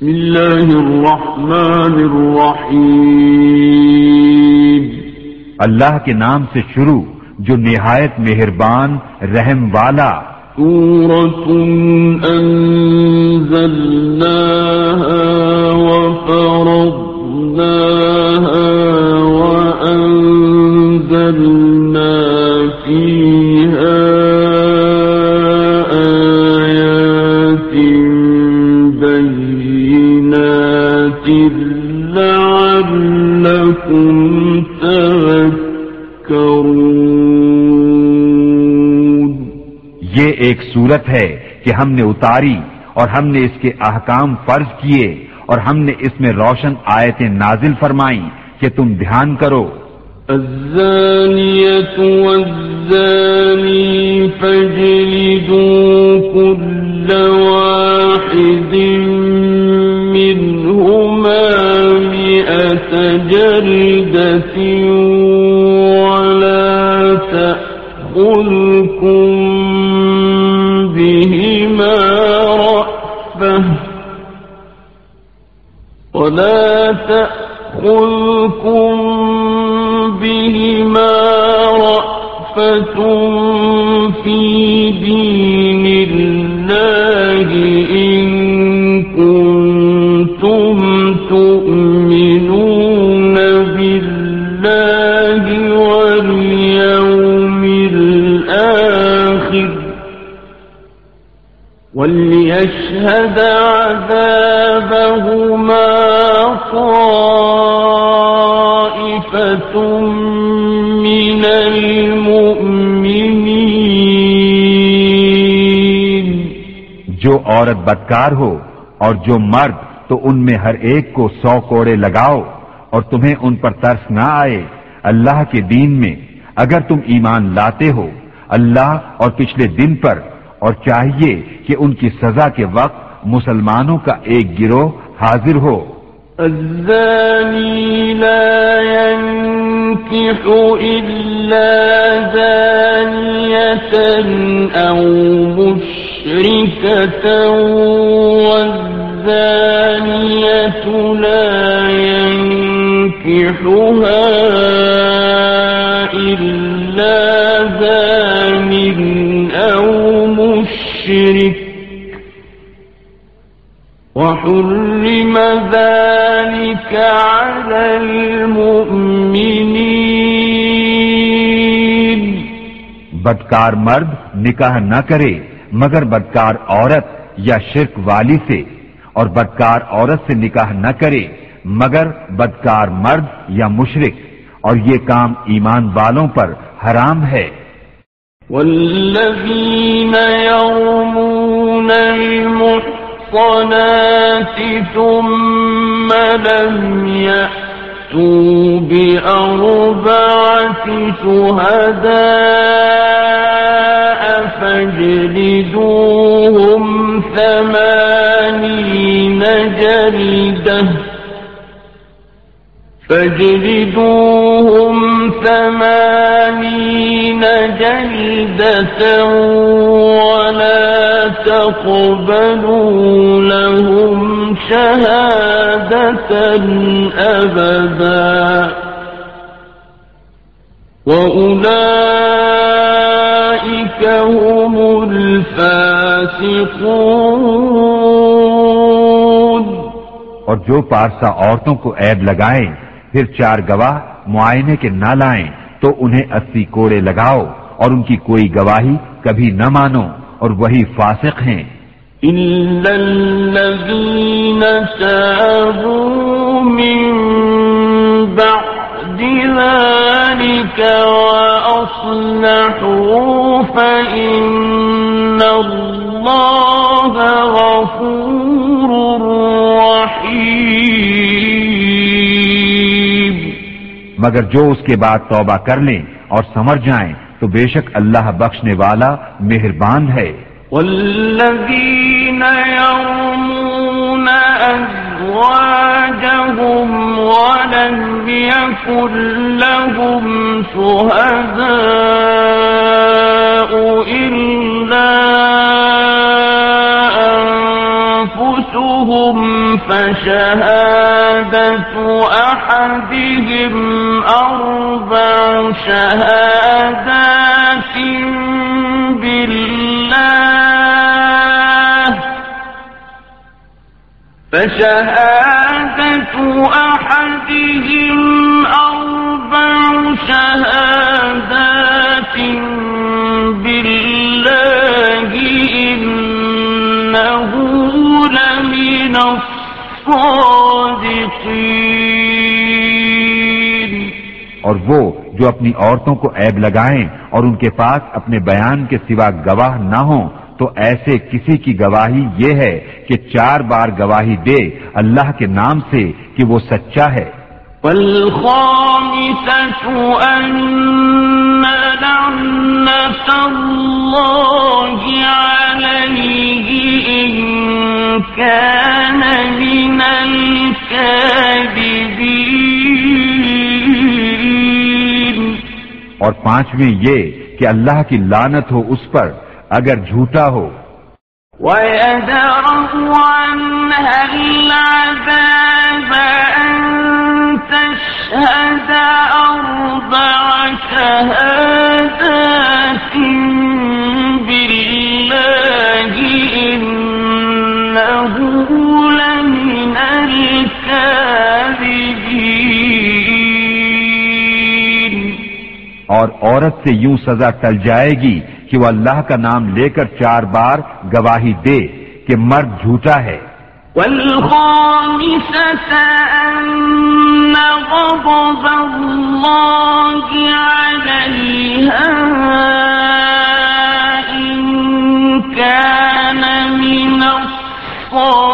بسم الله الرحمن الرحيم. اللہ کے نام سے شروع جو نہایت مہربان رحم والا۔ سورة أنزلناها وفرضناها وأنزلنا فيها لعلكم تذكرون یہ ایک صورت ہے کہ ہم نے اتاری اور ہم نے اس کے احکام فرض کیے اور ہم نے اس میں روشن آیتیں نازل فرمائیں کہ تم دھیان کرو۔ الزانية والزاني فاجلدوا كل واحد منهما مئة جلدة ولا تأخذكم بهما رأفة ولا تأخذكم بهما رأفة في دين الله إن كنتم وليشهد عذابهما طائفة من المؤمنين. جو عورت بدکار ہو اور جو مرد تو ان میں ہر ایک کو سو کوڑے لگاؤ اور تمہیں ان پر ترس نہ آئے۔ اللہ کے دین میں اگر تم ایمان لاتے ہو، اللہ اور پچھلے دن پر، اور چاہیے کہ ان کی سزا کے وقت مسلمانوں کا ایک گروہ حاضر ہو۔ الزاني لا ينكح إلا زانية أو مشركة والزانية لا ينكحها إلا زان أو مشرك وحرم ذلك على المؤمنين. بدکار مرد نکاح نہ کرے، مگر بدکار عورت یا شرک والی سے اور بدکار عورت سے نکاح نہ کرے، مگر بدکار مرد یا مشرک، اور یہ کام ایمان والوں پر حرام ہے۔ والذين يرمون المحصنات ثم لم يأتوا بأربعة شهداء فاجلدوهم ثمانين جلدة فاجلدوهم ثمانين جلدة ولا تقبلوا لهم شهادة أبدا وأولئك هم الفاسقون اور جو پارسا عورتوں کو عیب لگائیں پھر چار گواہ معائنے کے نہ لائیں تو انہیں اسی کوڑے لگاؤ اور ان کی کوئی گواہی کبھی نہ مانو اور وہی فاسق ہیں۔ الذين تابوا من بعد ذلك وأصلحوا فإن الله غفور رحيم مگر جو اس کے بعد توبہ کر لیں اور سمر جائیں تو بے شک اللہ بخشنے والا مہربان ہے۔ والذين يرمون أزواجهم ولم يكن لهم شهداء إلا أنفسهم فشهادة أحدهم أربع شهادات فشهادة أحدهم أربع شهادات بالله إنه لمن الصادقين. اور وہ جو اپنی عورتوں کو عیب لگائیں اور ان کے پاس اپنے بیان کے سوا گواہ نہ ہوں تو ایسے کسی کی گواہی یہ ہے کہ چار بار گواہی دے اللہ کے نام سے کہ وہ سچا ہے۔ أن لعنة الله عليه إن كان من الكاذبين. اور پانچویں یہ کہ اللہ کی لانت ہو اس پر اگر جھوٹا ہو۔ ويدرأ عنها العذاب أن تشهد أربع شهادات بالله إنه لمن الكاذبين۔ اور عورت سے یوں سزا ٹل جائے گی کہ وہ اللہ کا نام لے کر چار بار گواہی دے کہ مرد جھوٹا ہے۔ والخامسة أن غضب الله عليها إن كان من الصادقين.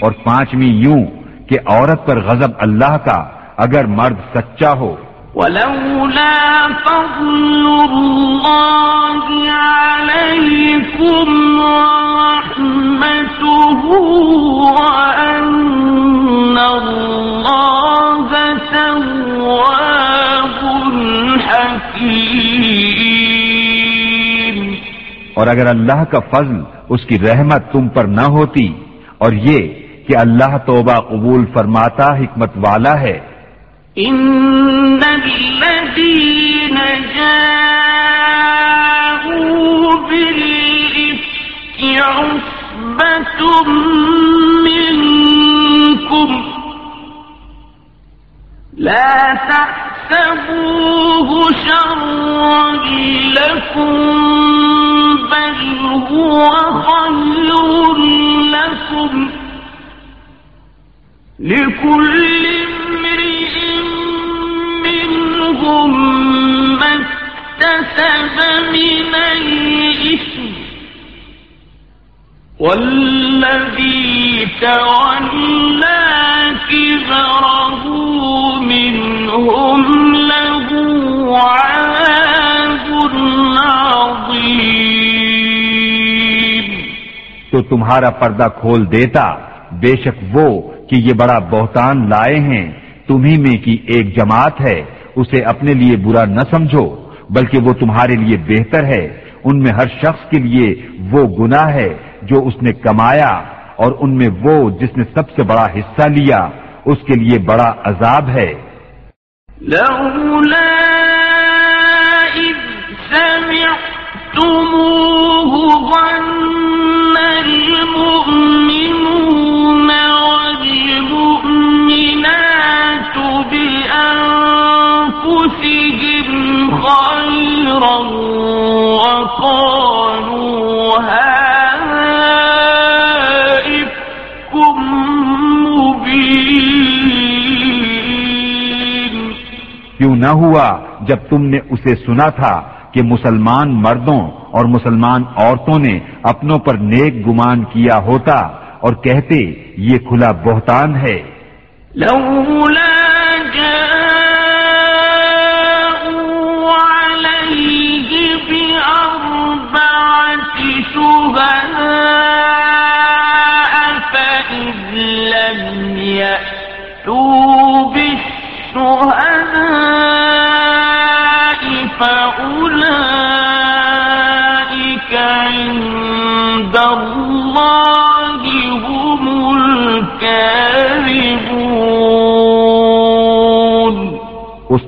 اور پانچویں یوں کہ عورت پر غضب اللہ کا اگر مرد سچا ہو۔ ولولا فضل الله عليكم ورحمته وأن الله تواب حكيم اور اگر اللہ کا فضل اس کی رحمت تم پر نہ ہوتی اور یہ کہ اللہ توبہ قبول فرماتا حکمت والا ہے إن الذين جاءوا بالإفك عصبة منكم لا تحسبوه شرا لكم بل هو خير لكم لكل والذي تولى كبره منهم له عذاب عظيم تو تمہارا پردہ کھول دیتا، بے شک وہ کہ یہ بڑا بہتان لائے ہیں، تمہیں میں کی ایک جماعت ہے۔ اسے اپنے لیے برا نہ سمجھو، بلکہ وہ تمہارے لیے بہتر ہے۔ ان میں ہر شخص کے لیے وہ گناہ ہے جو اس نے کمایا، اور ان میں وہ جس نے سب سے بڑا حصہ لیا، اس کے لیے بڑا عذاب ہے۔ لولا جب تم نے اسے سنا تھا کہ مسلمان مردوں اور مسلمان عورتوں نے اپنوں پر نیک گمان کیا ہوتا اور کہتے، یہ کھلا بہتان ہے۔ لولا فإذ لم يأتوا بالشهداء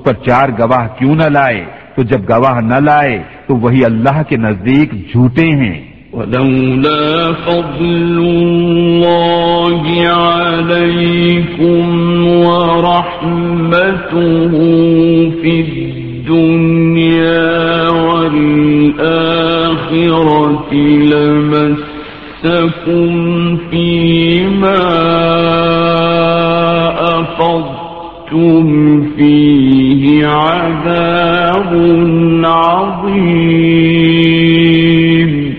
پر چار گواہ کیوں نہ لائے؟ تو جب گواہ نہ لائے، تو وہی اللہ کے نزدیک جھوٹے ہیں۔ ولولا فضل الله عليكم ورحمته في الدنيا والآخرة لمسكم فيما أفضتم فيه عذاب عظيم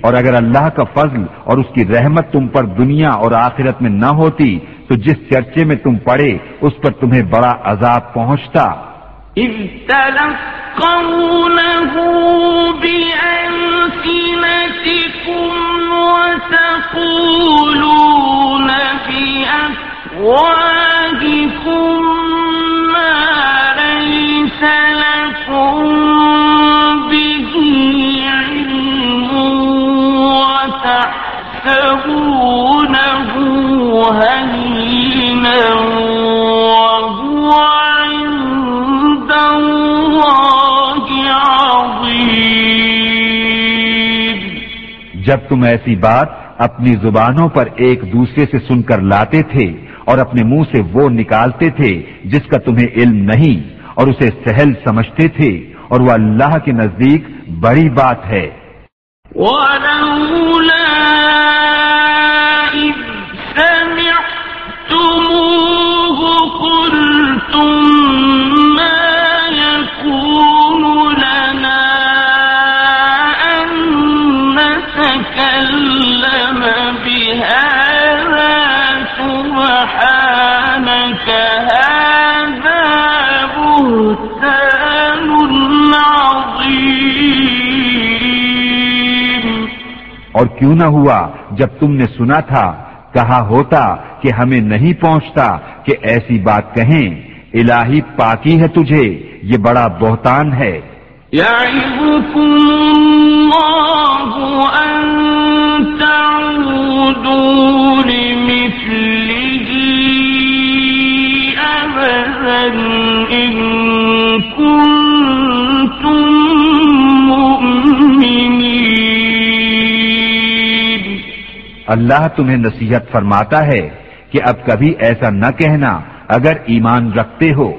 اور اگر اللہ کا فضل اور اس کی رحمت تم پر دنیا اور آخرت میں نہ ہوتی تو جس چرچے میں تم پڑے اس پر تمہیں بڑا عذاب پہنچتا۔ تلقونه بألسنتكم وتقولون جب تم ایسی بات اپنی زبانوں پر ایک دوسرے سے سن کر لاتے تھے اور اپنے منہ سے وہ نکالتے تھے جس کا تمہیں علم نہیں، اور اسے سہل سمجھتے تھے، اور وہ اللہ کے نزدیک بڑی بات ہے۔ وَلَوْلَا اور کیوں نہ ہوا جب تم نے سنا تھا، کہا ہوتا کہ ہمیں نہیں پہنچتا کہ ایسی بات کہیں۔ الہی پاکی ہے تجھے، یہ بڑا بہتان ہے۔ يعظكم اللہ تمہیں نصیحت فرماتا ہے کہ اب کبھی ایسا نہ کہنا اگر ایمان رکھتے ہو۔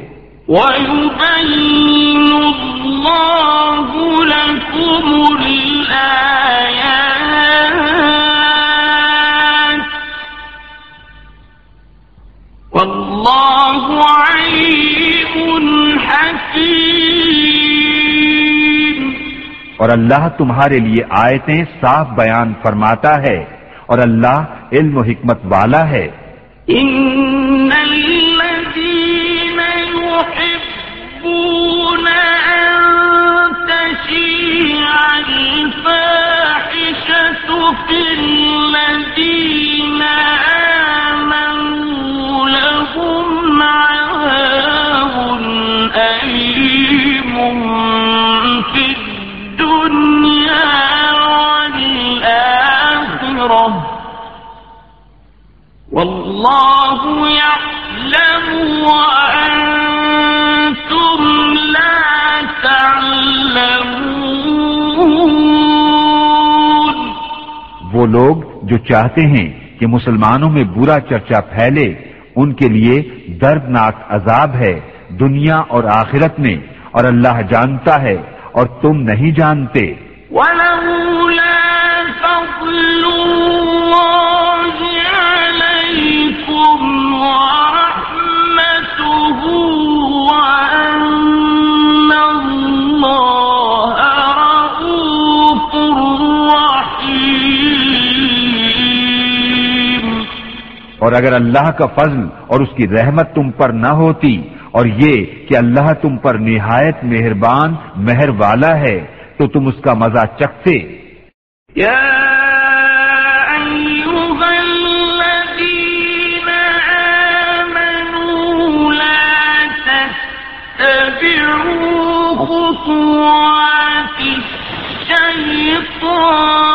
اور اللہ تمہارے لیے آیتیں صاف بیان فرماتا ہے۔ اور اللہ علم و حکمت والا ہے۔ ان الذين يحبون أن تشيع الفاحشة في الذين آمنوا چاہتے ہیں کہ مسلمانوں میں برا چرچا پھیلے، ان کے لیے دردناک عذاب ہے دنیا اور آخرت میں، اور اللہ جانتا ہے اور تم نہیں جانتے۔ ولولا فضل الله وأن الله اور اگر اللہ کا فضل اور اس کی رحمت تم پر نہ ہوتی اور یہ کہ اللہ تم پر نہایت مہربان مہر والا ہے، تو تم اس کا مزہ چکھتے۔ يا خطوات الشيطان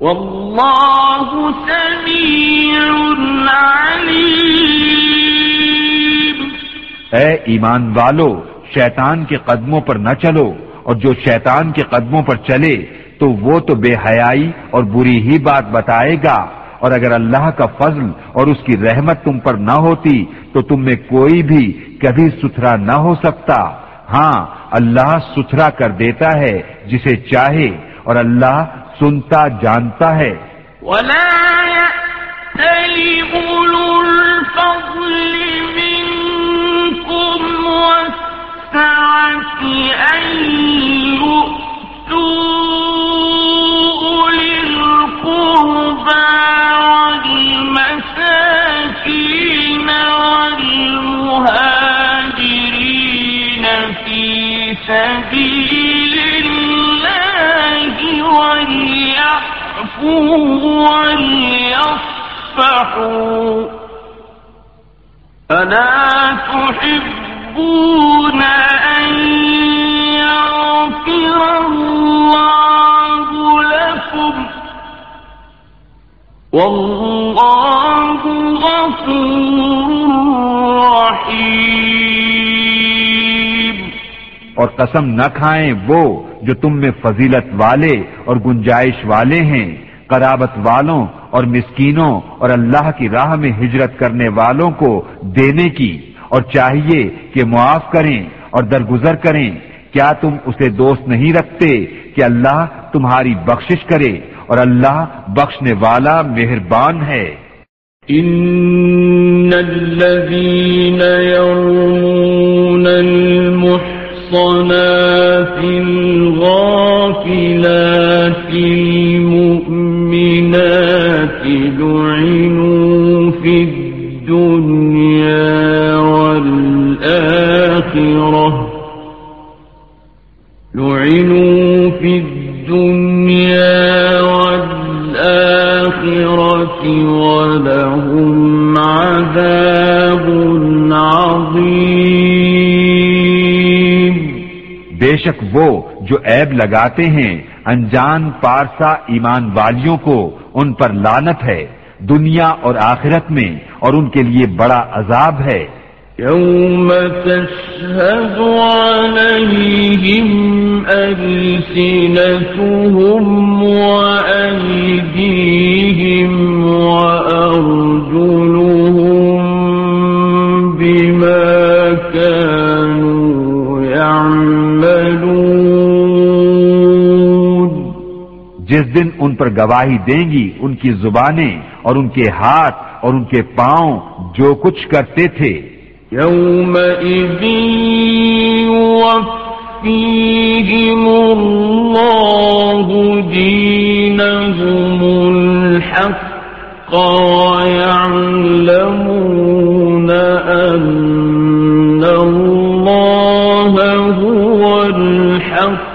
والله سميع اے ایمان والو، شیطان کے قدموں پر نہ چلو اور جو شیطان کے قدموں پر چلے تو وہ تو بے حیائی اور بری ہی بات بتائے گا۔ اور اگر اللہ کا فضل اور اس کی رحمت تم پر نہ ہوتی، تو تم میں کوئی بھی کبھی ستھرا نہ ہو سکتا۔ ہاں اللہ ستھرا کر دیتا ہے جسے چاہے اور اللہ سنتا جانتا ہے۔ ولا الفضل تحبون أن يغفر الله والله غفور رحيم. اور قسم نہ کھائیں وہ جو تم میں فضیلت والے اور گنجائش والے ہیں، قرابت والوں اور مسکینوں اور اللہ کی راہ میں ہجرت کرنے والوں کو دینے کی، اور چاہیے کہ معاف کریں اور درگزر کریں۔ کیا تم اسے دوست نہیں رکھتے کہ اللہ تمہاری بخشش کرے؟ اور اللہ بخشنے والا مہربان ہے۔ إن الذين يرمون المحصنات الغافلات المؤمنات لعنوا في الدنيا والآخرة لعنوا في الدنيا جو عیب لگاتے ہیں، انجان پارسا ایمان والیوں کو ان پر لانت ہے، دنیا اور آخرت میں، اور ان کے لیے بڑا عذاب ہے۔ يوم تشهد عليهم ألسنتهم وأيديهم وأرجلهم بما كانوا يعملون جس دن ان پر گواہی دیں گی، ان کی زبانیں اور ان کے ہاتھ اور ان کے پاؤں جو کچھ کرتے تھے۔ يومئذ يوفيهم الله دينهم الحق ويعلمون أن الله هو الحق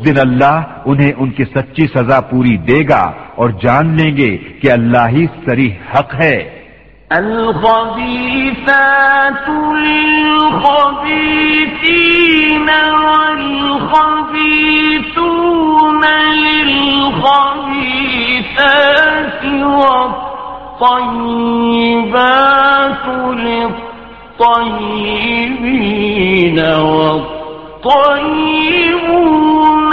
اس دن اللہ انہیں ان کی سچی سزا پوری دے گا اور جان لیں گے کہ اللہ ہی سریح حق ہے۔ الخبيثات للخبيثين والخبيثون للخبيثات والطيبات للطيبين والطيبون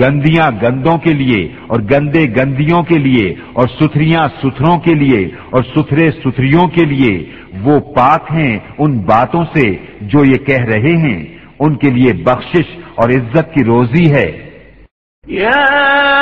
گندیاں گندوں کے لیے اور گندے گندیوں کے لیے اور ستھریاں ستھروں کے لیے اور ستھرے ستھریوں کے لیے وہ پاک ہیں ان باتوں سے جو یہ کہہ رہے ہیں ان کے لیے بخشش اور عزت کی روزی ہے yeah!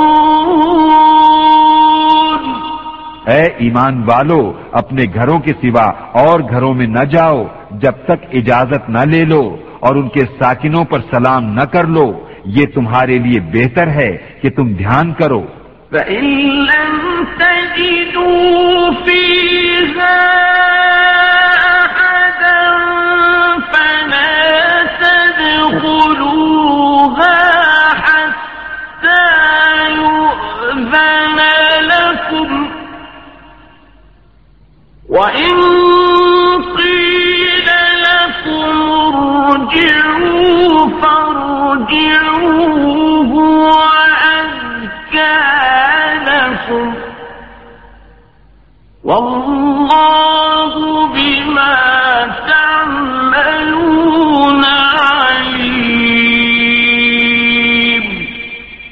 اے ایمان والو، اپنے گھروں کے سوا اور گھروں میں نہ جاؤ، جب تک اجازت نہ لے لو اور ان کے ساکنوں پر سلام نہ کر لو، یہ تمہارے لیے بہتر ہے کہ تم دھیان کرو۔ فَإن لم تجدوا فيها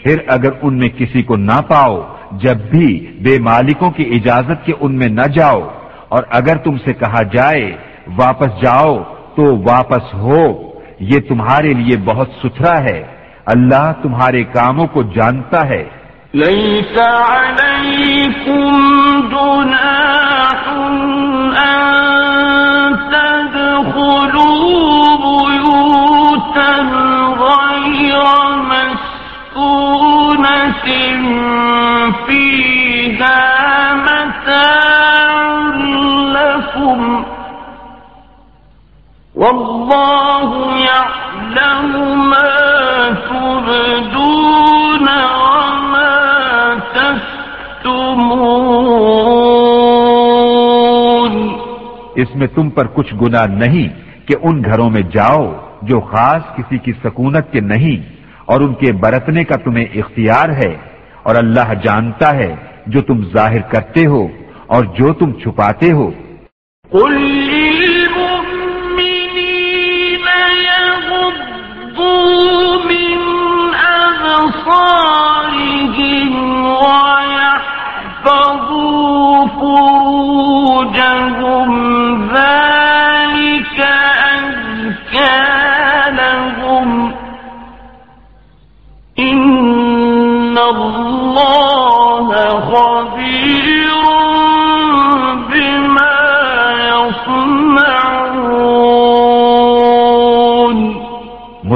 پھر اگر ان میں کسی کو نہ پاؤ، جب بھی بے مالکوں کی اجازت کے ان میں نہ جاؤ اور اگر تم سے کہا جائے، واپس جاؤ، تو واپس ہو، یہ تمہارے لیے بہت ستھرا ہے۔ اللہ تمہارے کاموں کو جانتا ہے۔ ليس عليكم جناح أن تدخلوا بيوتا غير مسكونة لكم والله يعلم ما تبدون وما تكتمون. اس میں تم پر کچھ گنا نہیں کہ ان گھروں میں جاؤ جو خاص کسی کی سکونت کے نہیں اور ان کے برتنے کا تمہیں اختیار ہے اور اللہ جانتا ہے جو تم ظاہر کرتے ہو اور جو تم چھپاتے ہو۔ قل للمؤمنين يغضوا من أبصارهم ويحفظوا فروجهم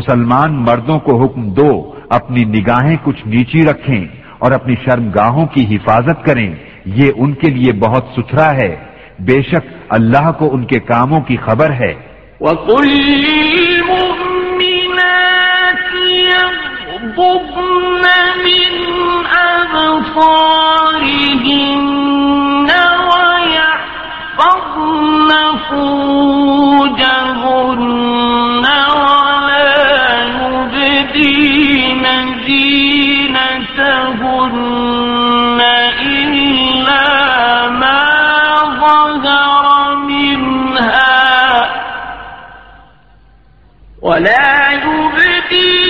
مسلمان مردوں کو حکم دو، اپنی نگاہیں کچھ نیچی رکھیں اور اپنی شرمگاہوں کی حفاظت کریں۔ یہ ان کے لیے بہت ستھرا ہے۔ بے شک اللہ کو ان کے کاموں کی خبر ہے۔ وقل ولا يبدي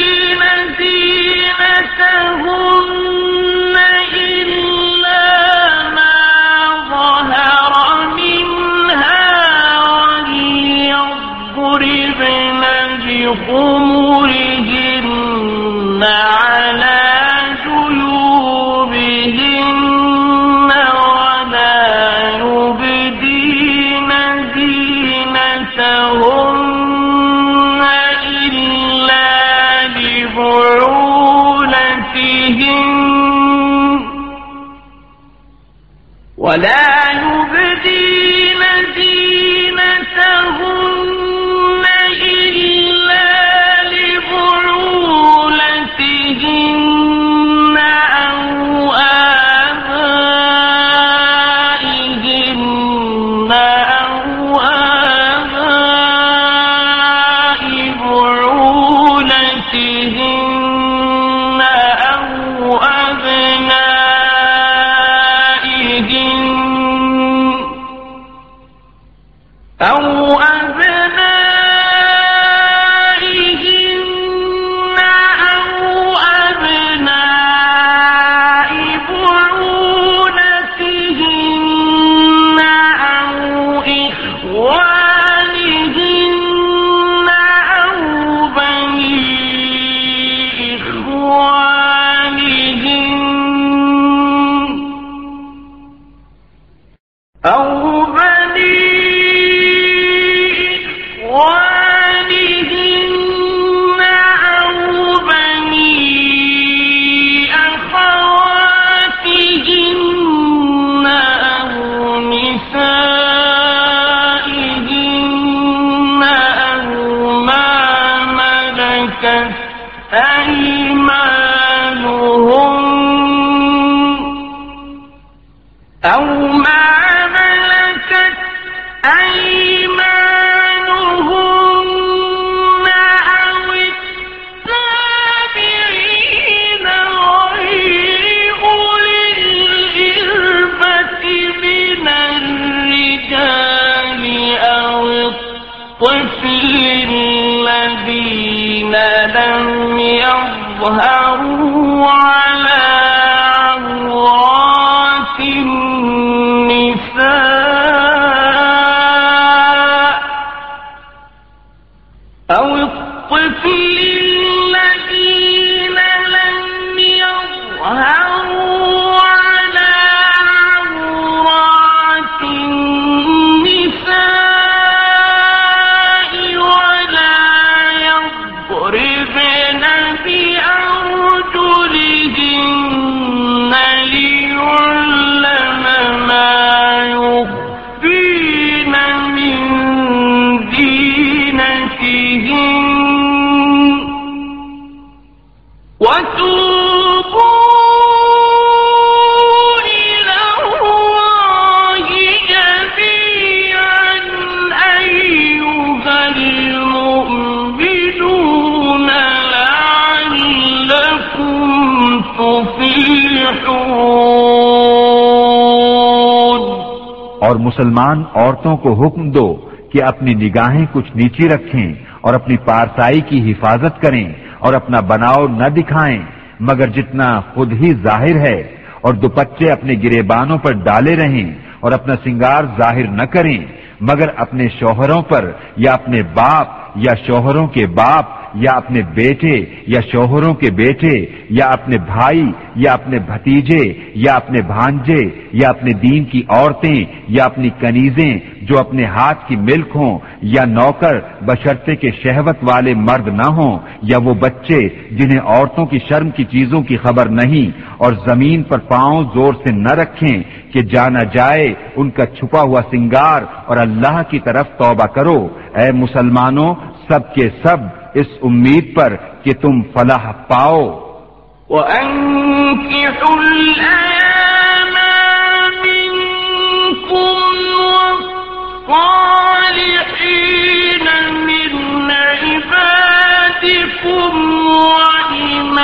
ولا مسلمان عورتوں کو حکم دو کہ اپنی نگاہیں کچھ نیچی رکھیں اور اپنی پارسائی کی حفاظت کریں اور اپنا بناؤ نہ دکھائیں، مگر جتنا خود ہی ظاہر ہے اور دوپچے اپنے گریبانوں پر ڈالے رہیں اور اپنا سنگار ظاہر نہ کریں، مگر اپنے شوہروں پر یا اپنے باپ یا شوہروں کے باپ یا اپنے بیٹے یا شوہروں کے بیٹے یا اپنے بھائی یا اپنے بھتیجے یا اپنے بھانجے یا اپنے دین کی عورتیں یا اپنی کنیزیں جو اپنے ہاتھ کی ملک ہوں یا نوکر بشرطے کے شہوت والے مرد نہ ہوں یا وہ بچے جنہیں عورتوں کی شرم کی چیزوں کی خبر نہیں اور زمین پر پاؤں زور سے نہ رکھیں کہ جانا جائے ان کا چھپا ہوا سنگار اور اللہ کی طرف توبہ کرو۔ اے مسلمانوں، سب کے سب اس امید پر کہ تم فلاح پاؤ۔ من عبادكم وإمائكم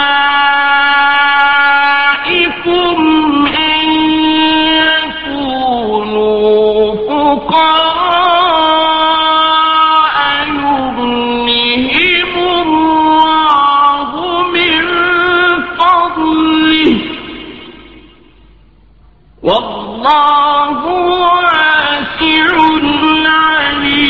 والله واسع عليم.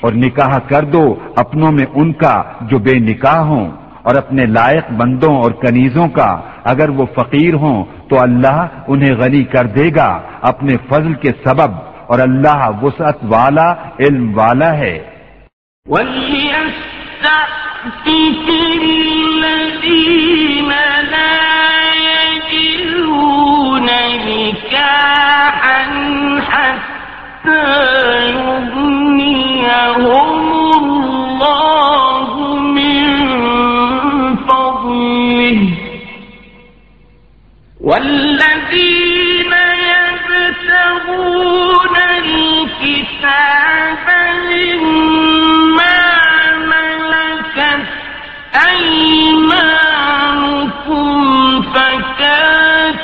اور نکاح کر دو اپنوں میں ان کا جو بے نکاح ہوں اور اپنے لائق بندوں اور کنیزوں کا اگر وہ فقیر ہوں تو اللہ انہیں غنی کر دے گا اپنے فضل کے سبب اور اللہ وسعت والا علم والا ہے۔ نكاحا حتى يغنيهم الله من فضله. والذين يبتغون الكتاب مما ملكت أيمانكم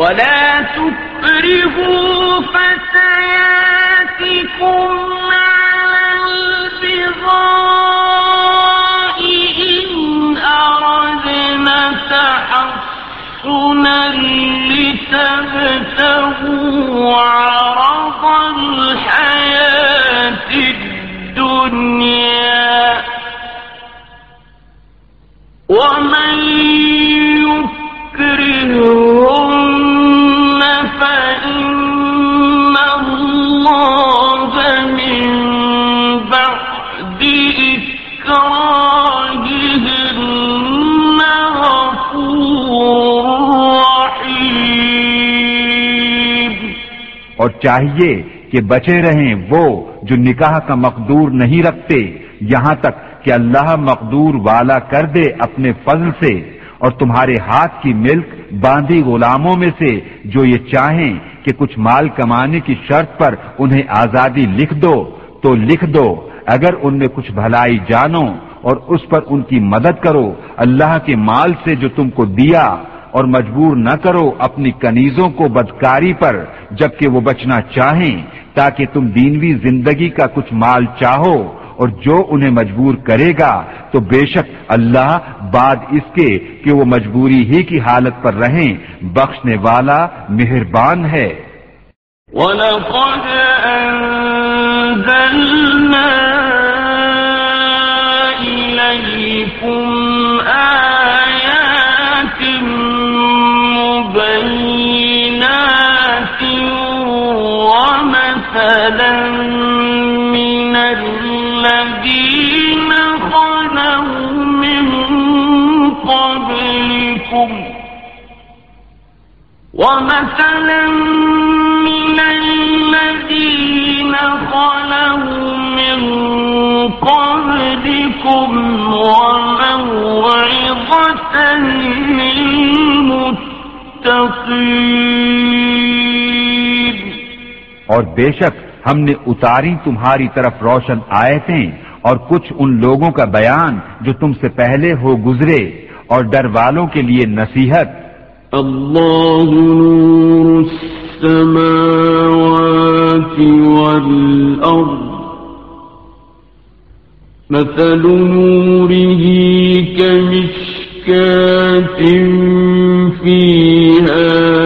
ولا تكرهوا فتياتكم على البغاء إن أردنا تحصنا لتبتغوا عرضا چاہیے کہ بچے رہیں وہ جو نکاح کا مقدور نہیں رکھتے، یہاں تک کہ اللہ مقدور والا کر دے اپنے فضل سے اور تمہارے ہاتھ کی ملک باندھی غلاموں میں سے جو یہ چاہیں کہ کچھ مال کمانے کی شرط پر انہیں آزادی لکھ دو، تو لکھ دو۔ اگر ان میں کچھ بھلائی جانو اور اس پر ان کی مدد کرو، اللہ کے مال سے جو تم کو دیا اور مجبور نہ کرو اپنی کنیزوں کو بدکاری پر، جبکہ وہ بچنا چاہیں، تاکہ تم دینوی زندگی کا کچھ مال چاہو۔ اور جو انہیں مجبور کرے گا، تو بے شک اللہ بعد اس کے کہ وہ مجبوری ہی کی حالت پر رہیں۔ بخشنے والا مہربان ہے۔ وَلَقَدْ أَنزَلْنَا إِلَيْكُمْ قَبْلِكُمْ ومثلا من الذين خلوا من قبلكم وموعظة للمتقين. اور بے شک ہم نے اتاری تمہاری طرف روشن آیتیں اور کچھ ان لوگوں کا بیان جو تم سے پہلے ہو گزرے اور ڈر والوں کے لیے نصیحت۔ اللہ نور السماوات والأرض۔ مثل نوره كمشكات فيها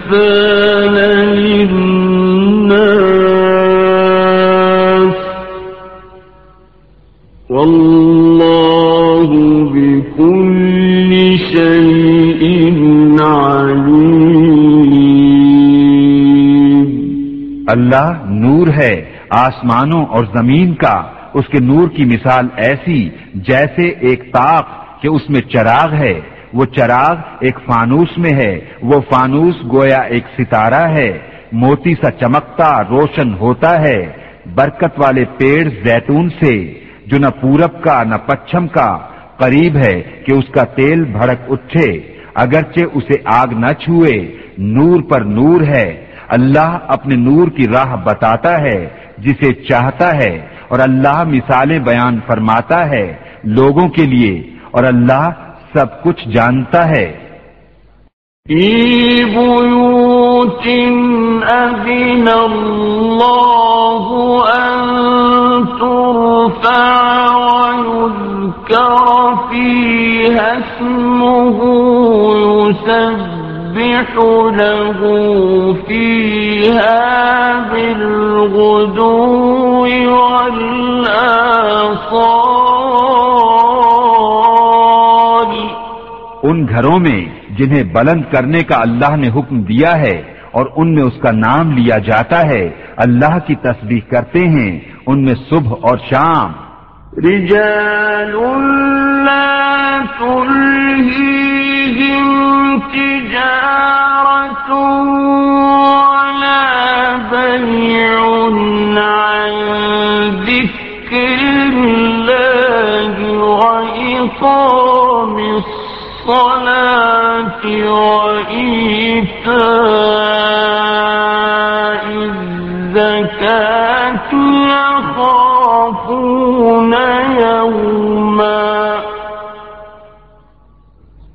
الأمثال للناس والله بكل شيء عليم اللہ نور ہے آسمانوں اور زمین کا اس کے نور کی مثال ایسی جیسے ایک طاق کہ اس میں چراغ ہے وہ چراغ ایک فانوس میں ہے، وہ فانوس گویا ایک ستارہ ہے۔ موتی سا چمکتا روشن ہوتا ہے، برکت والے پیڑ زیتون سے۔ جو نہ پورب کا، نہ پچھم کا۔ قریب ہے کہ اس کا تیل بھڑک اٹھے۔ اگرچہ اسے آگ نہ چھوئے، نور پر نور ہے۔ اللہ اپنے نور کی راہ بتاتا ہے، جسے چاہتا ہے۔ اور اللہ مثالیں بیان فرماتا ہے لوگوں کے لیے۔ اور اللہ سب کچھ جانتا ہے۔ في بيوت أذن الله أن ترفع ويذكر فيها اسمه يسبح له فيها بالغدو والآصال گھروں میں جنہیں بلند کرنے کا اللہ نے حکم دیا ہے اور ان میں اس کا نام لیا جاتا ہے، اللہ کی تسبیح کرتے ہیں ان میں صبح اور شام۔ رجال لا تلهيهم تجارة ولا بيع عن ذكر الله وإقام الصلاة وإيتاء الزكاة يخافون يوما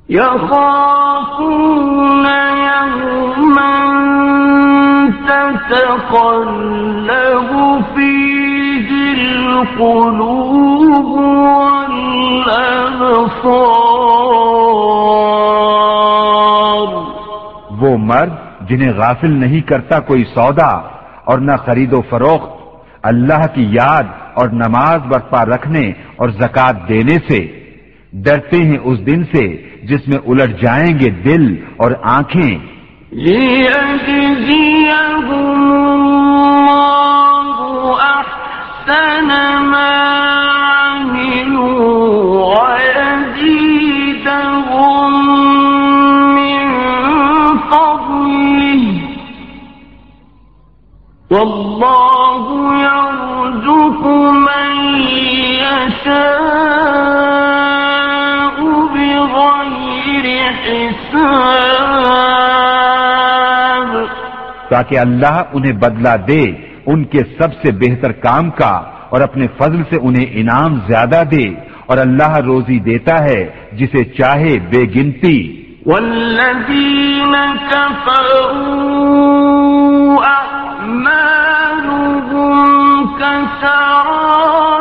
يخافون يوما تتقلب فيه القلوب والأبصار جنہیں غافل نہیں کرتا کوئی سودا اور نہ خرید و فروخت، اللہ کی یاد اور نماز برپا رکھنے اور زکات دینے سے۔ ڈرتے ہیں اس دن سے جس میں الٹ جائیں گے دل اور آنکھیں۔ ليجزيهم ما والله يرزق من يشاء بغير حساب. تاکہ اللہ انہیں بدلہ دے ان کے سب سے بہتر کام کا اور اپنے فضل سے انہیں انعام زیادہ دے اور اللہ روزی دیتا ہے جسے چاہے بے گنتی۔ والذين كفروا أعمالهم كسراب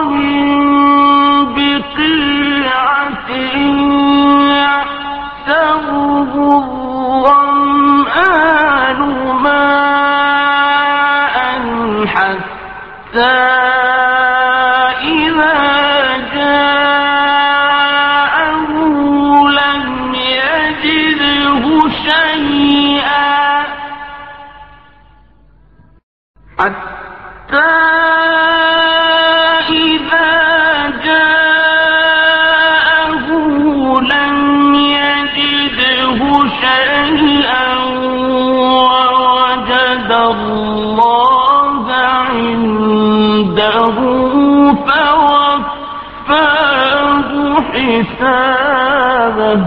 حسابه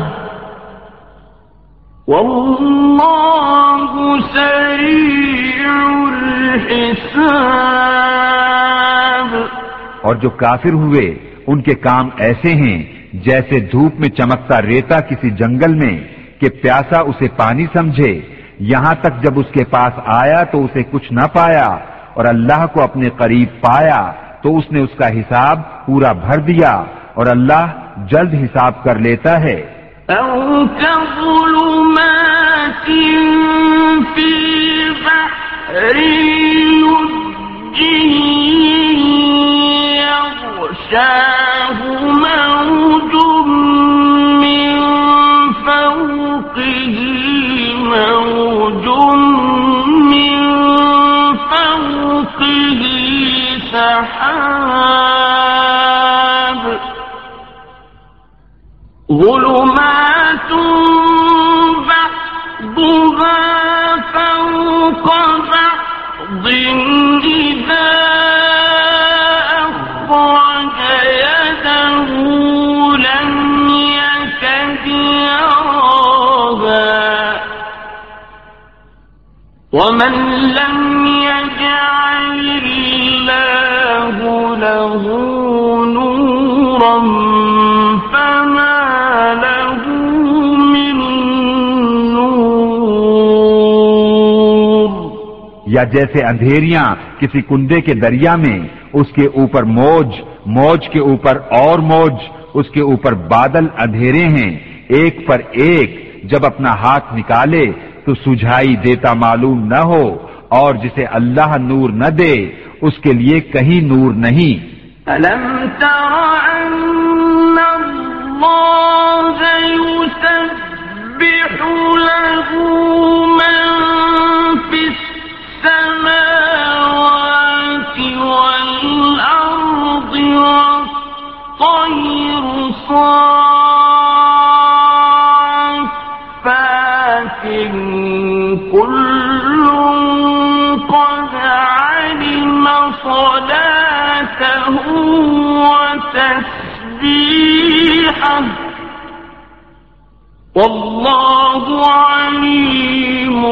والله سريع الحساب. اور جو کافر ہوئے، ان کے کام ایسے ہیں جیسے دھوپ میں چمکتا ریتا کسی جنگل میں کہ پیاسا اسے پانی سمجھے۔ یہاں تک جب اس کے پاس آیا تو اسے کچھ نہ پایا، اور اللہ کو اپنے قریب پایا، تو اس نے اس کا حساب پورا بھر دیا۔ اور اللہ جلد حساب کر لیتا ہے۔ أو كظلمات ظلمات بعضها فوق بعض إذا أخرج يده لم يكد يراها ومن لم يجعل الله له نورا یا جیسے اندھیریاں کسی کنڈے کے دریا میں، اس کے اوپر موج موج کے اوپر اور موج، اس کے اوپر بادل اندھیرے ہیں، ایک پر ایک جب اپنا ہاتھ نکالے تو سجھائی دیتا معلوم نہ ہو، اور جسے اللہ نور نہ دے، اس کے لیے کہیں نور نہیں۔ ألم تر أن الله يسبح له من والأرض صافات كل قد علم صلاته وتسبيحه والله عليم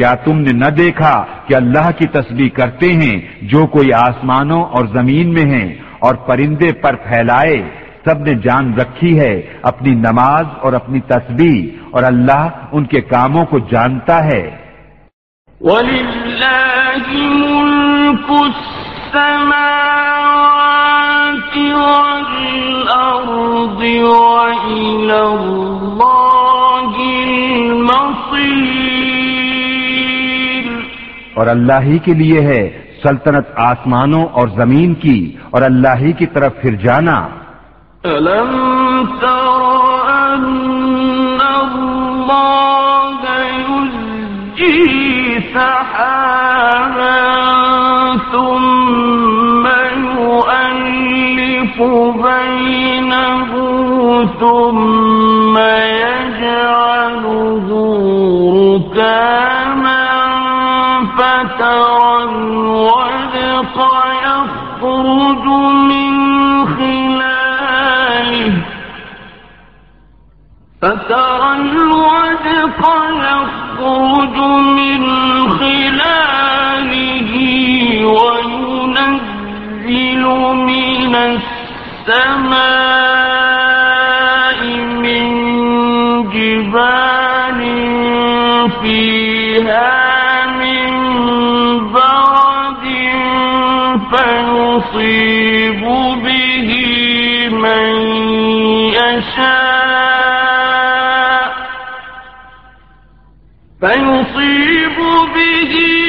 کیا تم نے نہ دیکھا کہ اللہ کی تسبیح کرتے ہیں جو کوئی آسمانوں اور زمین میں ہیں اور پرندے پر پھیلائے؟ سب نے جان رکھی ہے، اپنی نماز اور اپنی تسبیح، اور اللہ ان کے کاموں کو جانتا ہے۔ ولله ملك السماوات والأرض وإلى الله اور اللہ ہی کے لیے ہے سلطنت آسمانوں اور زمین کی اور اللہ ہی کی طرف پھر جانا۔ ألم تر أن الله يزجي سحابا ثم يؤلف بينه ثم يجعله ركاما فترى الودق يخرج من خلاله وينزل من السماء من جبال فيها فيصيب به من يشاء. فيصيب به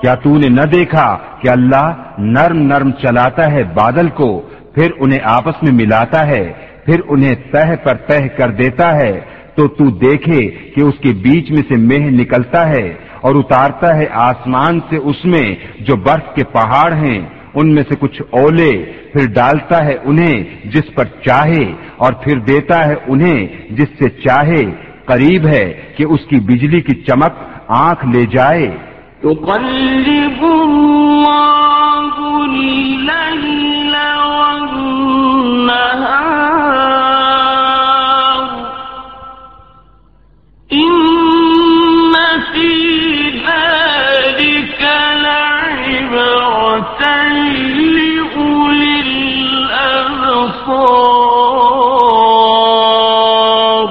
کیا تو نے نہ دیکھا کہ اللہ نرم نرم چلاتا ہے بادل کو، پھر انہیں آپس میں ملاتا ہے، پھر انہیں تہ پر تہ کر دیتا ہے، تو تو دیکھے کہ اس کے بیچ میں سے مہ نکلتا ہے اور اتارتا ہے آسمان سے اس میں جو برف کے پہاڑ ہیں۔ ان میں سے کچھ اولے، پھر ڈالتا ہے انہیں جس پر چاہے اور پھر دیتا ہے انہیں جس سے چاہے۔ قریب ہے کہ اس کی بجلی کی چمک آنکھ لے جائے۔ يقلب الله الليل والنهار. إن في ذلك لعبرة لأولي الأبصار.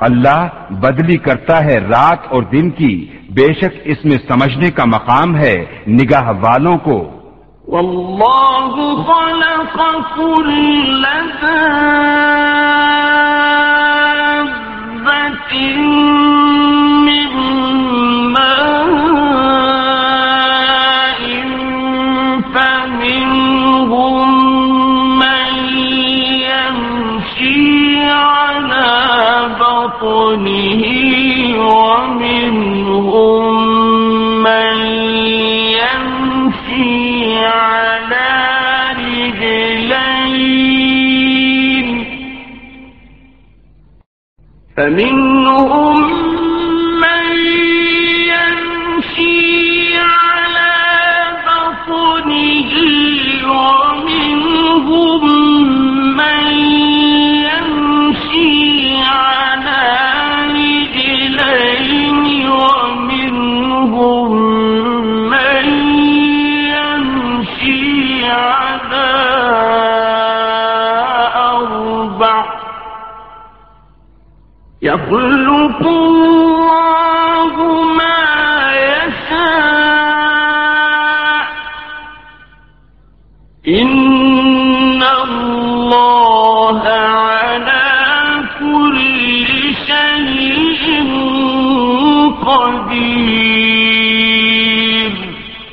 اللہ بدلی کرتا ہے رات اور دن کی بے شک اس میں سمجھنے کا مقام ہے نگاہ والوں کو۔ والله خلق كل دابة من ماء فمنهم من يمشي على بطنه ومنهم من يمشي على رجلين. فمنهم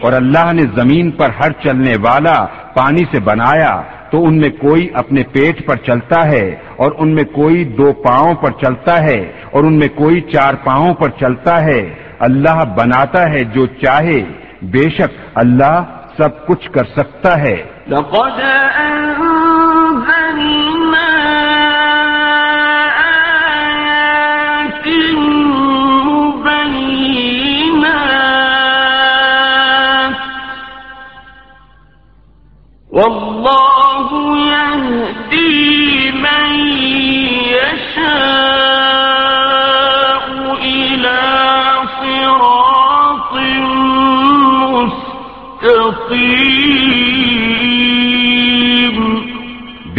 اور اللہ نے زمین پر ہر چلنے والا پانی سے بنایا تو ان میں کوئی اپنے پیٹ پر چلتا ہے اور ان میں کوئی دو پاؤں پر چلتا ہے اور ان میں کوئی چار پاؤں پر چلتا ہے۔ اللہ بناتا ہے جو چاہے۔ بے شک اللہ سب کچھ کر سکتا ہے۔ لقد والله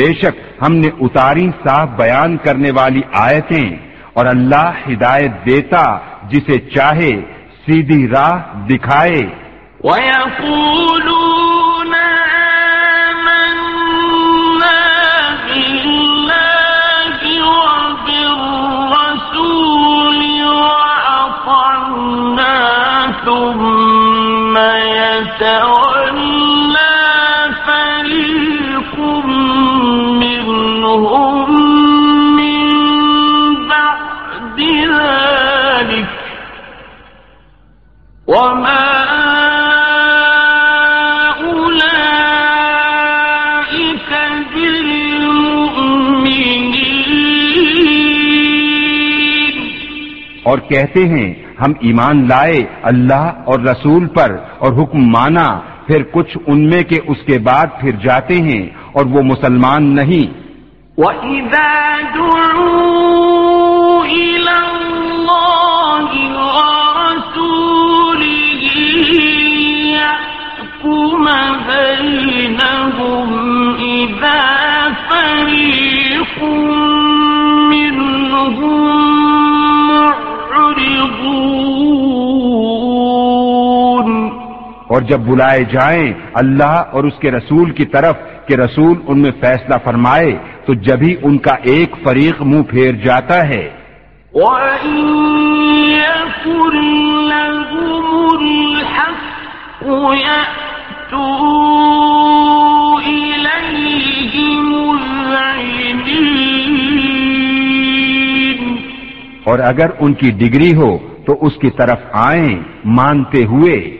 بے شک ہم نے اتاری صاف بیان کرنے والی آیتیں اور اللہ ہدایت دیتا جسے چاہے سیدھی راہ دکھائے۔ ثم يتولى اور کہتے ہیں ہم ایمان لائے اللہ اور رسول پر اور حکم مانا پھر کچھ ان میں کے اس کے بعد پھر جاتے ہیں اور وہ مسلمان نہیں۔ وَإِذَا دُعُوا إِلَى اور جب بلائے جائیں اللہ اور اس کے رسول کی طرف کہ رسول ان میں فیصلہ فرمائے تو جبھی ان کا ایک فریق منہ پھیر جاتا ہے۔ اور اگر ان کی ڈگری ہو تو اس کی طرف آئیں مانتے ہوئے۔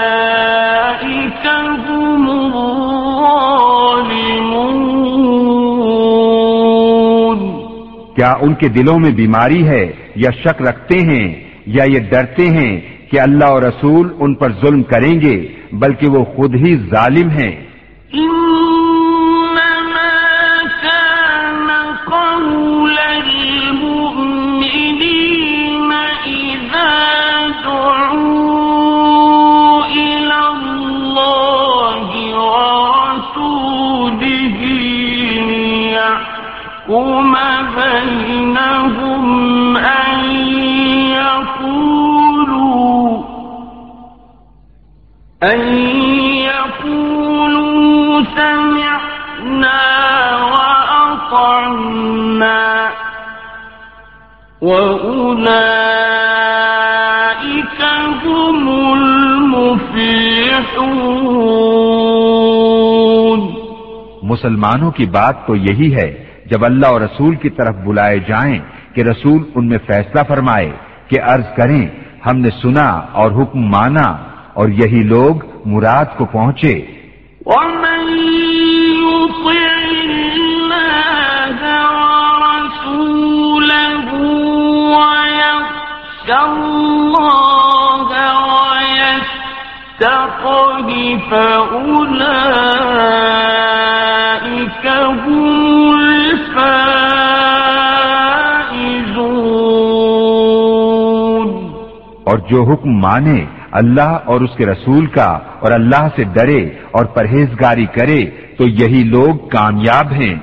کیا ان کے دلوں میں بیماری ہے یا شک رکھتے ہیں یا یہ ڈرتے ہیں کہ اللہ اور رسول ان پر ظلم کریں گے بلکہ وہ خود ہی ظالم ہیں؟ مسلمانوں کی بات تو یہی ہے، جب اللہ اور رسول کی طرف بلائے جائیں کہ رسول ان میں فیصلہ فرمائے کہ عرض کریں، ہم نے سنا اور حکم مانا۔ اور یہی لوگ مراد کو پہنچے۔ ومن فأولئك هم الفائزون۔ اور جو حکم مانے اللہ اور اس کے رسول کا اور اللہ سے ڈرے اور پرہیزگاری کرے تو یہی لوگ کامیاب ہیں۔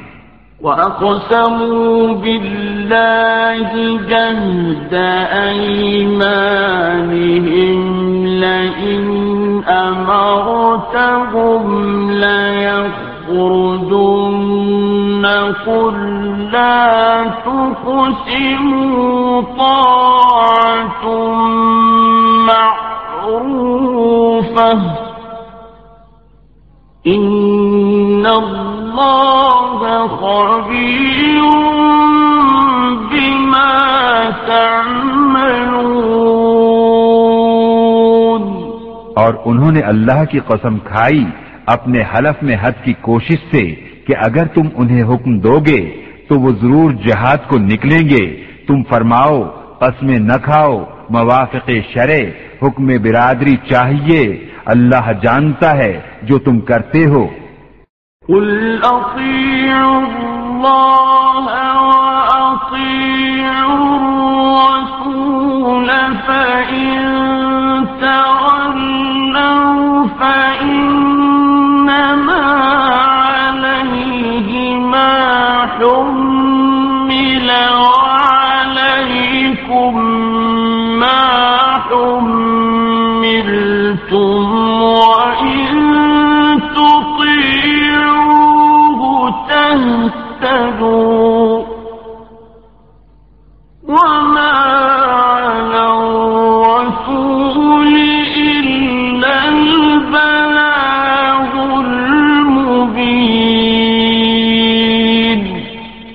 وأقسموا بالله جهد أيمانهم لئن أمرتهم ليخرجن قل لا تقسموا طاعة معروفة. إن الله خبير بما تعملون. اور انہوں نے اللہ کی قسم کھائی اپنے حلف میں حد کی کوشش سے کہ اگر تم انہیں حکم دو گے تو وہ ضرور جہاد کو نکلیں گے۔ تم فرماؤ، قسمیں نہ کھاؤ، موافق شرع حکم برادری چاہیے، اللہ جانتا ہے جو تم کرتے ہو۔ قل أطيعوا الله وأطيعوا الرسول فإن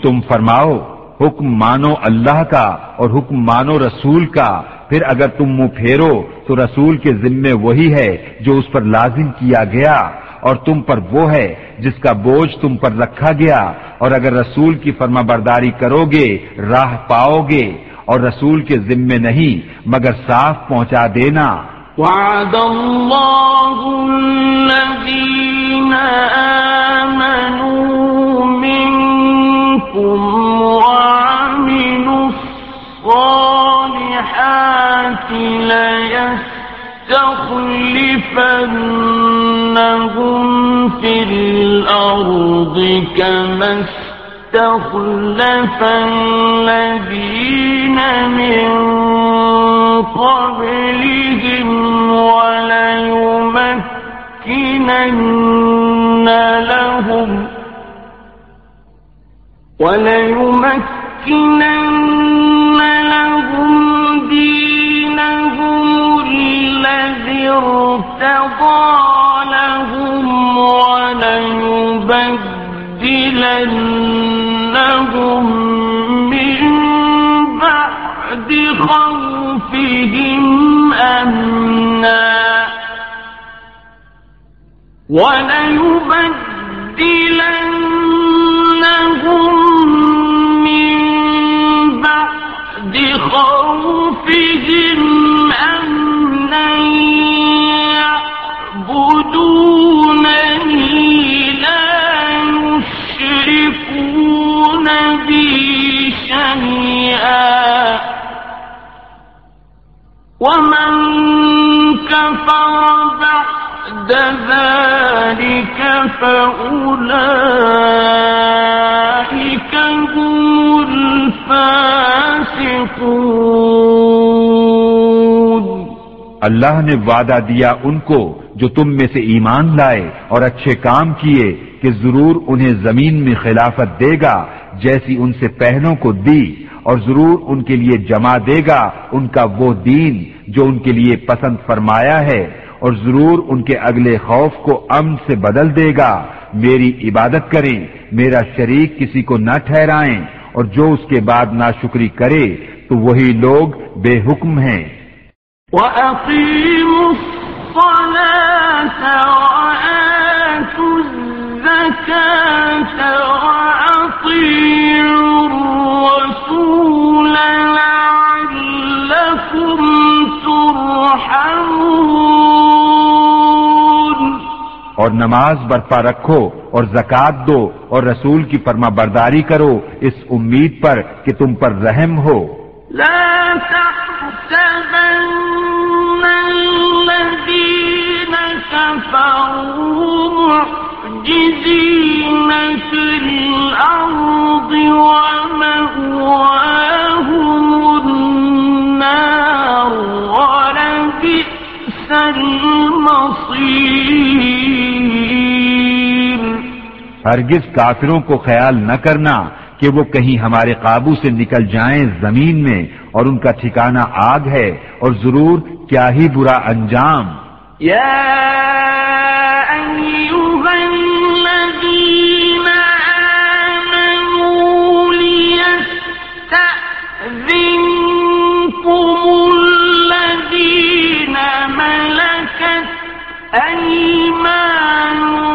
تم فرماؤ، حکم مانو اللہ کا اور حکم مانو رسول کا۔ پھر اگر تم منہ پھیرو، تو رسول کے ذمے وہی ہے جو اس پر لازم کیا گیا۔ اور تم پر وہ ہے جس کا بوجھ تم پر رکھا گیا، اور اگر رسول کی فرما برداری کرو گے راہ پاؤ گے اور رسول کے ذمے نہیں، مگر صاف پہنچا دینا۔ وعد الله الذين آمنوا منكم وعملوا الصالحات ليستخلفنهم في الأرض كما استخلف الذين من قبلهم وليمكنن لهم وليمكنن لهم دينهم ارتضى لهم وليبدلنهم من بعد خوفهم أمنا. وليبدلنهم من بعد خوفهم أمنا. ومن كفر بعد ذلك فأولئك هم الفاسقون. اللہ نے وعدہ دیا ان کو جو تم میں سے ایمان لائے اور اچھے کام کیے کہ ضرور انہیں زمین میں خلافت دے گا جیسی ان سے پہلوں کو دی۔ اور ضرور ان کے لیے جمع دے گا ان کا وہ دین جو ان کے لیے پسند فرمایا ہے، اور ضرور ان کے اگلے خوف کو امن سے بدل دے گا۔ میری عبادت کریں، میرا شریک کسی کو نہ ٹھہرائیں، اور جو اس کے بعد ناشکری کرے، تو وہی لوگ بے حکم ہیں۔ وَأَقِيمُوا اور نماز برپا رکھو اور زکات دو اور رسول کی فرما برداری کرو اس امید پر کہ تم پر رحم ہو۔ لا تحسبن الذين كفروا معجزين في الأرض ومأواهم النار ولبئس المصير ہرگز کافروں کو خیال نہ کرنا کہ وہ کہیں ہمارے قابو سے نکل جائیں زمین میں اور ان کا ٹھکانہ آگ ہے اور ضرور کیا ہی برا انجام۔ يا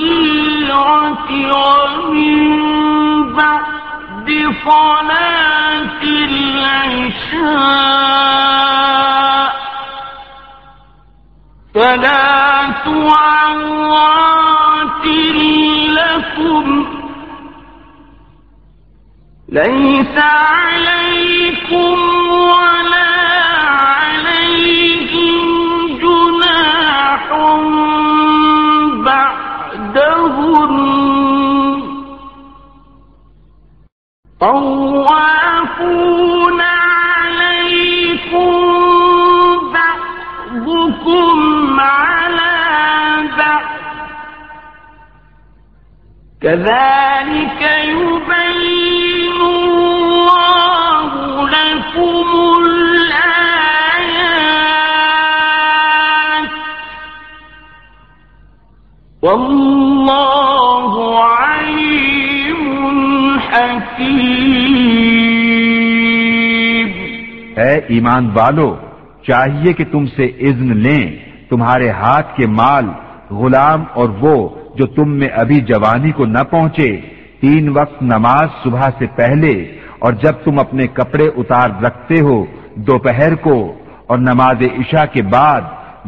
الظهيرة ومن بعد صلاة العشاء ثلاث عورات لكم ليس عليكم ولا كذلك يبين الله لكم الآيات والله عليم حكيم. اے ایمان والو، چاہیے کہ تم سے اذن لیں، تمہارے ہاتھ کے مال، غلام اور وہ جو تم میں ابھی جوانی کو نہ پہنچے، تین وقت نماز صبح سے پہلے، اور جب تم اپنے کپڑے اتار رکھتے ہو دوپہر کو، اور نماز عشاء کے بعد،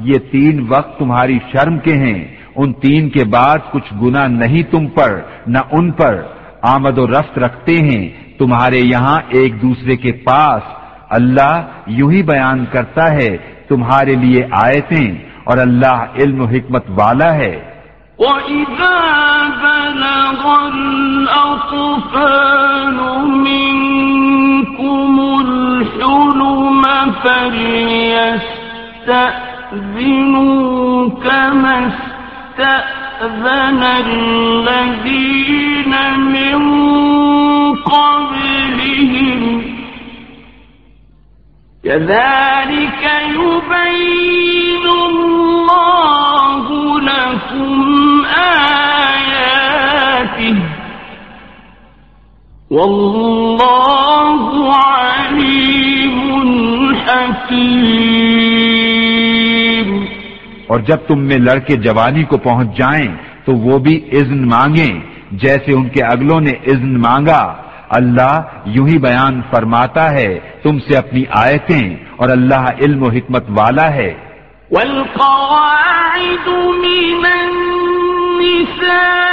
یہ تین وقت تمہاری شرم کے ہیں ان تین کے بعد کچھ گنا نہیں تم پر، نہ ان پر۔ آمد و رفت رکھتے ہیں، تمہارے یہاں ایک دوسرے کے پاس۔ اللہ یوں ہی بیان کرتا ہے، تمہارے لیے آیتیں، اور اللہ علم و حکمت والا ہے۔ وَإِذَا بَلَغَ الْأَطْفَالُ مِنكُمُ الْحُلُمَ فَلْيَسْتَأْذِنُوا كَمَا اسْتَأْذَنَ الَّذِينَ مِن قَبْلِهِمْ. كذلك يبين الله لكم آياته. والله عليم حكيم. اور جب تم میں لڑکے جوانی کو پہنچ جائیں تو وہ بھی اذن مانگیں جیسے ان کے اگلوں نے اذن مانگا۔ اللہ یوں ہی بیان فرماتا ہے، تم سے اپنی آیتیں اور اللہ علم و حکمت والا ہے۔ والقواعد من النساء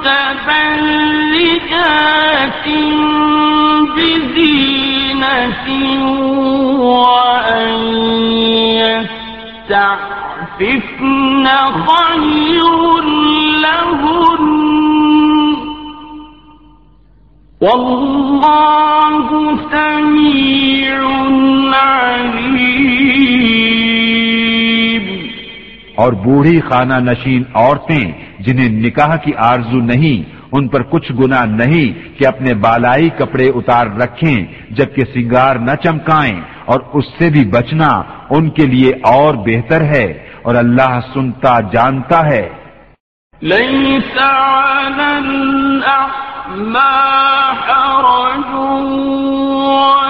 متبرجات بزينة وأن يستعففن خير لهن. والله سميع عليم. اور بوڑھی خانہ نشین عورتیں جنہیں نکاح کی آرزو نہیں، ان پر کچھ گنا نہیں کہ اپنے بالائی کپڑے اتار رکھیں جبکہ سنگار نہ چمکائیں، اور اس سے بھی بچنا ان کے لیے اور بہتر ہے، اور اللہ سنتا جانتا ہے۔ ليس على الأعمى حرج ولا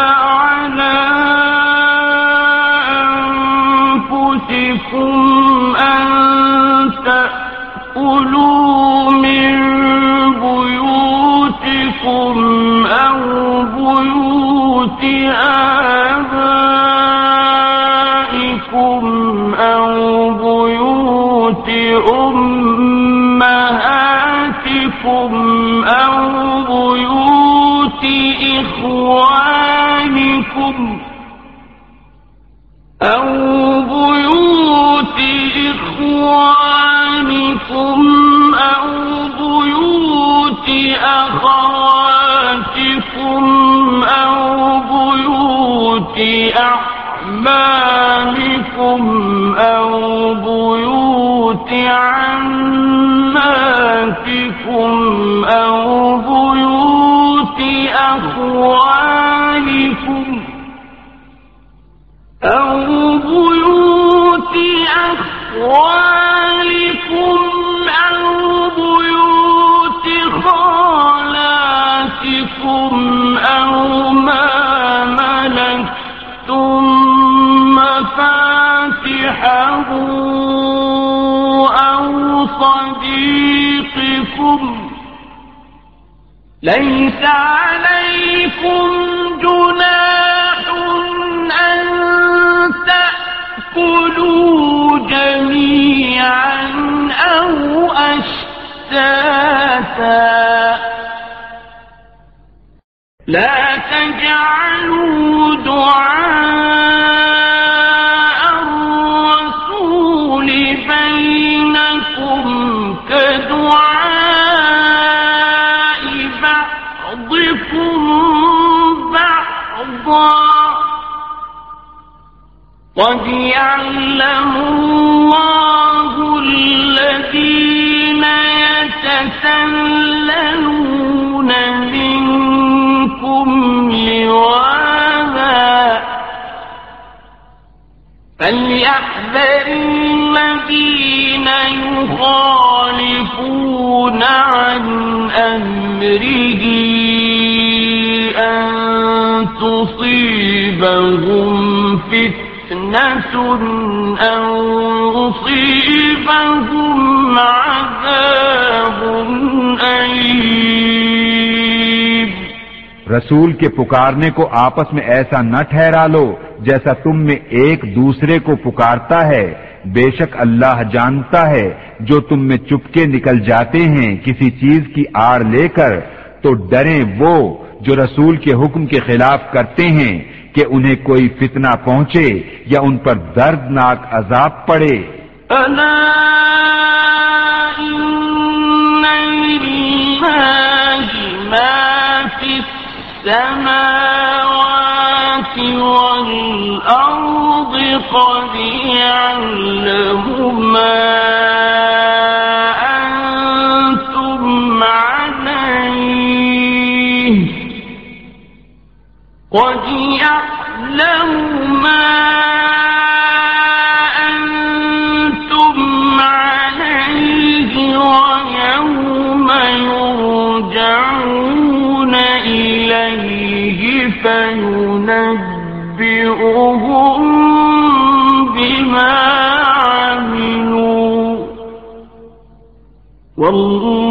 بيوتكم أو بيوت آبائكم أو بيوت أمهاتكم أو بيوت إخوانكم أو بيوت إخوانكم بيوت أعمامكم أو بيوت عماتكم أو بيوت أخوالكم أو بيوت أخوالكم أو بيوت خالاتكم أو أو صديقكم ليس عليكم جناح أن تأكلوا جميعا أو أشتاتا لا تجعلوا دعاء قد يعلم الله الذين يتسللون منكم لواذا فليحذر الذين يخالفون عن أمره أن تصيبهم فتنة أو عذاب أليم. رسول کے پکارنے کو آپس میں ایسا نہ ٹھہرا لو جیسا تم میں ایک دوسرے کو پکارتا ہے۔ بے شک اللہ جانتا ہے، جو تم میں چپکے نکل جاتے ہیں کسی چیز کی آڑ لے کر، تو ڈریں وہ جو رسول کے حکم کے خلاف کرتے ہیں۔ کہ انہیں کوئی فتنہ پہنچے یا ان پر دردناک عذاب پڑے۔ ألا إن لله ما في السماوات والأرض قد يعلم ما قد يعلم ما أنتم عليه ويوم يرجعون إليه فينبئهم بما عملوا والله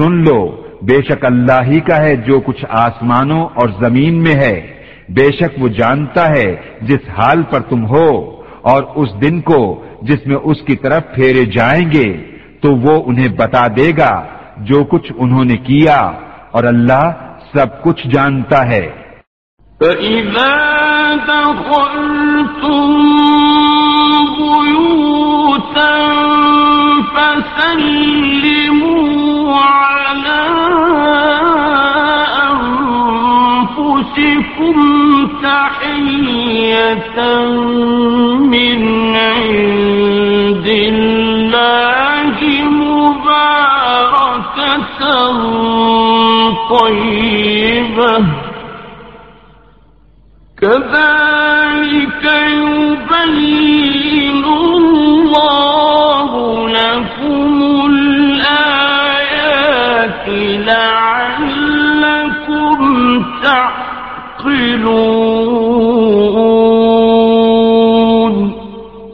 سن لو۔ بے شک اللہ ہی کا ہے جو کچھ آسمانوں اور زمین میں ہے۔ بے شک وہ جانتا ہے جس حال پر تم ہو۔ اور اس دن کو جس میں اس کی طرف پھیرے جائیں گے، تو وہ انہیں بتا دے گا جو کچھ انہوں نے کیا۔ اور اللہ سب کچھ جانتا ہے۔ فإذا دخلتم بيوتا فسلموا على أنفسكم تحية من عند الله مباركة طيبة. كذلك يبين الله لكم تعقلون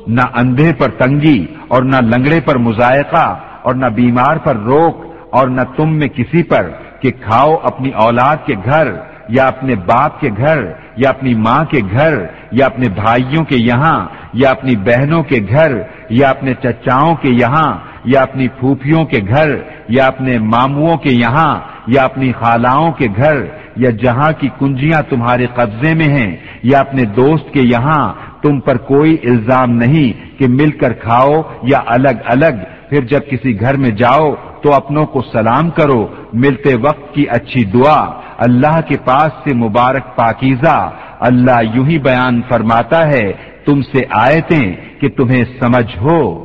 نہ اندھے پر تنگی اور نہ لنگڑے پر مذائقہ اور نہ بیمار پر روک اور نہ تم میں کسی پر کہ کھاؤ اپنی اولاد کے گھر یا اپنے باپ کے گھر یا اپنی ماں کے گھر یا اپنے بھائیوں کے یہاں یا اپنی بہنوں کے گھر یا اپنے چچاؤں کے یہاں یا اپنی پھوپھیوں کے گھر یا اپنے ماموؤں کے یہاں یا اپنی خالاؤں کے گھر یا جہاں کی کنجیاں تمہارے قبضے میں ہیں یا اپنے دوست کے یہاں، تم پر کوئی الزام نہیں کہ مل کر کھاؤ یا الگ الگ، پھر جب کسی گھر میں جاؤ تو اپنوں کو سلام کرو، ملتے وقت کی اچھی دعا، اللہ کے پاس سے مبارک پاکیزہ، اللہ یوں ہی بیان فرماتا ہے، تم سے آیتیں کہ تمہیں سمجھ ہو۔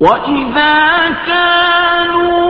وَإِذَا كَانُوا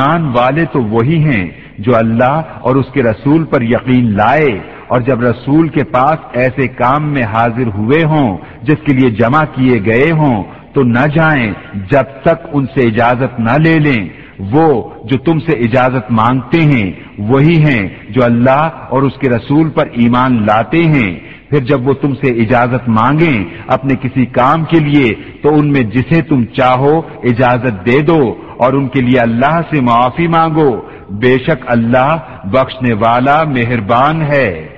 ایمان والے تو وہی ہیں جو اللہ اور اس کے رسول پر یقین لائے اور جب رسول کے پاس ایسے کام میں حاضر ہوئے ہوں، جس کے لیے جمع کیے گئے ہوں، تو نہ جائیں جب تک ان سے اجازت نہ لے لیں۔ وہ جو تم سے اجازت مانگتے ہیں، وہی ہیں جو اللہ اور اس کے رسول پر ایمان لاتے ہیں۔ پھر جب وہ تم سے اجازت مانگیں اپنے کسی کام کے لیے، تو ان میں جسے تم چاہو اجازت دے دو اور ان کے لیے اللہ سے معافی مانگو۔ بے شک اللہ بخشنے والا مہربان ہے۔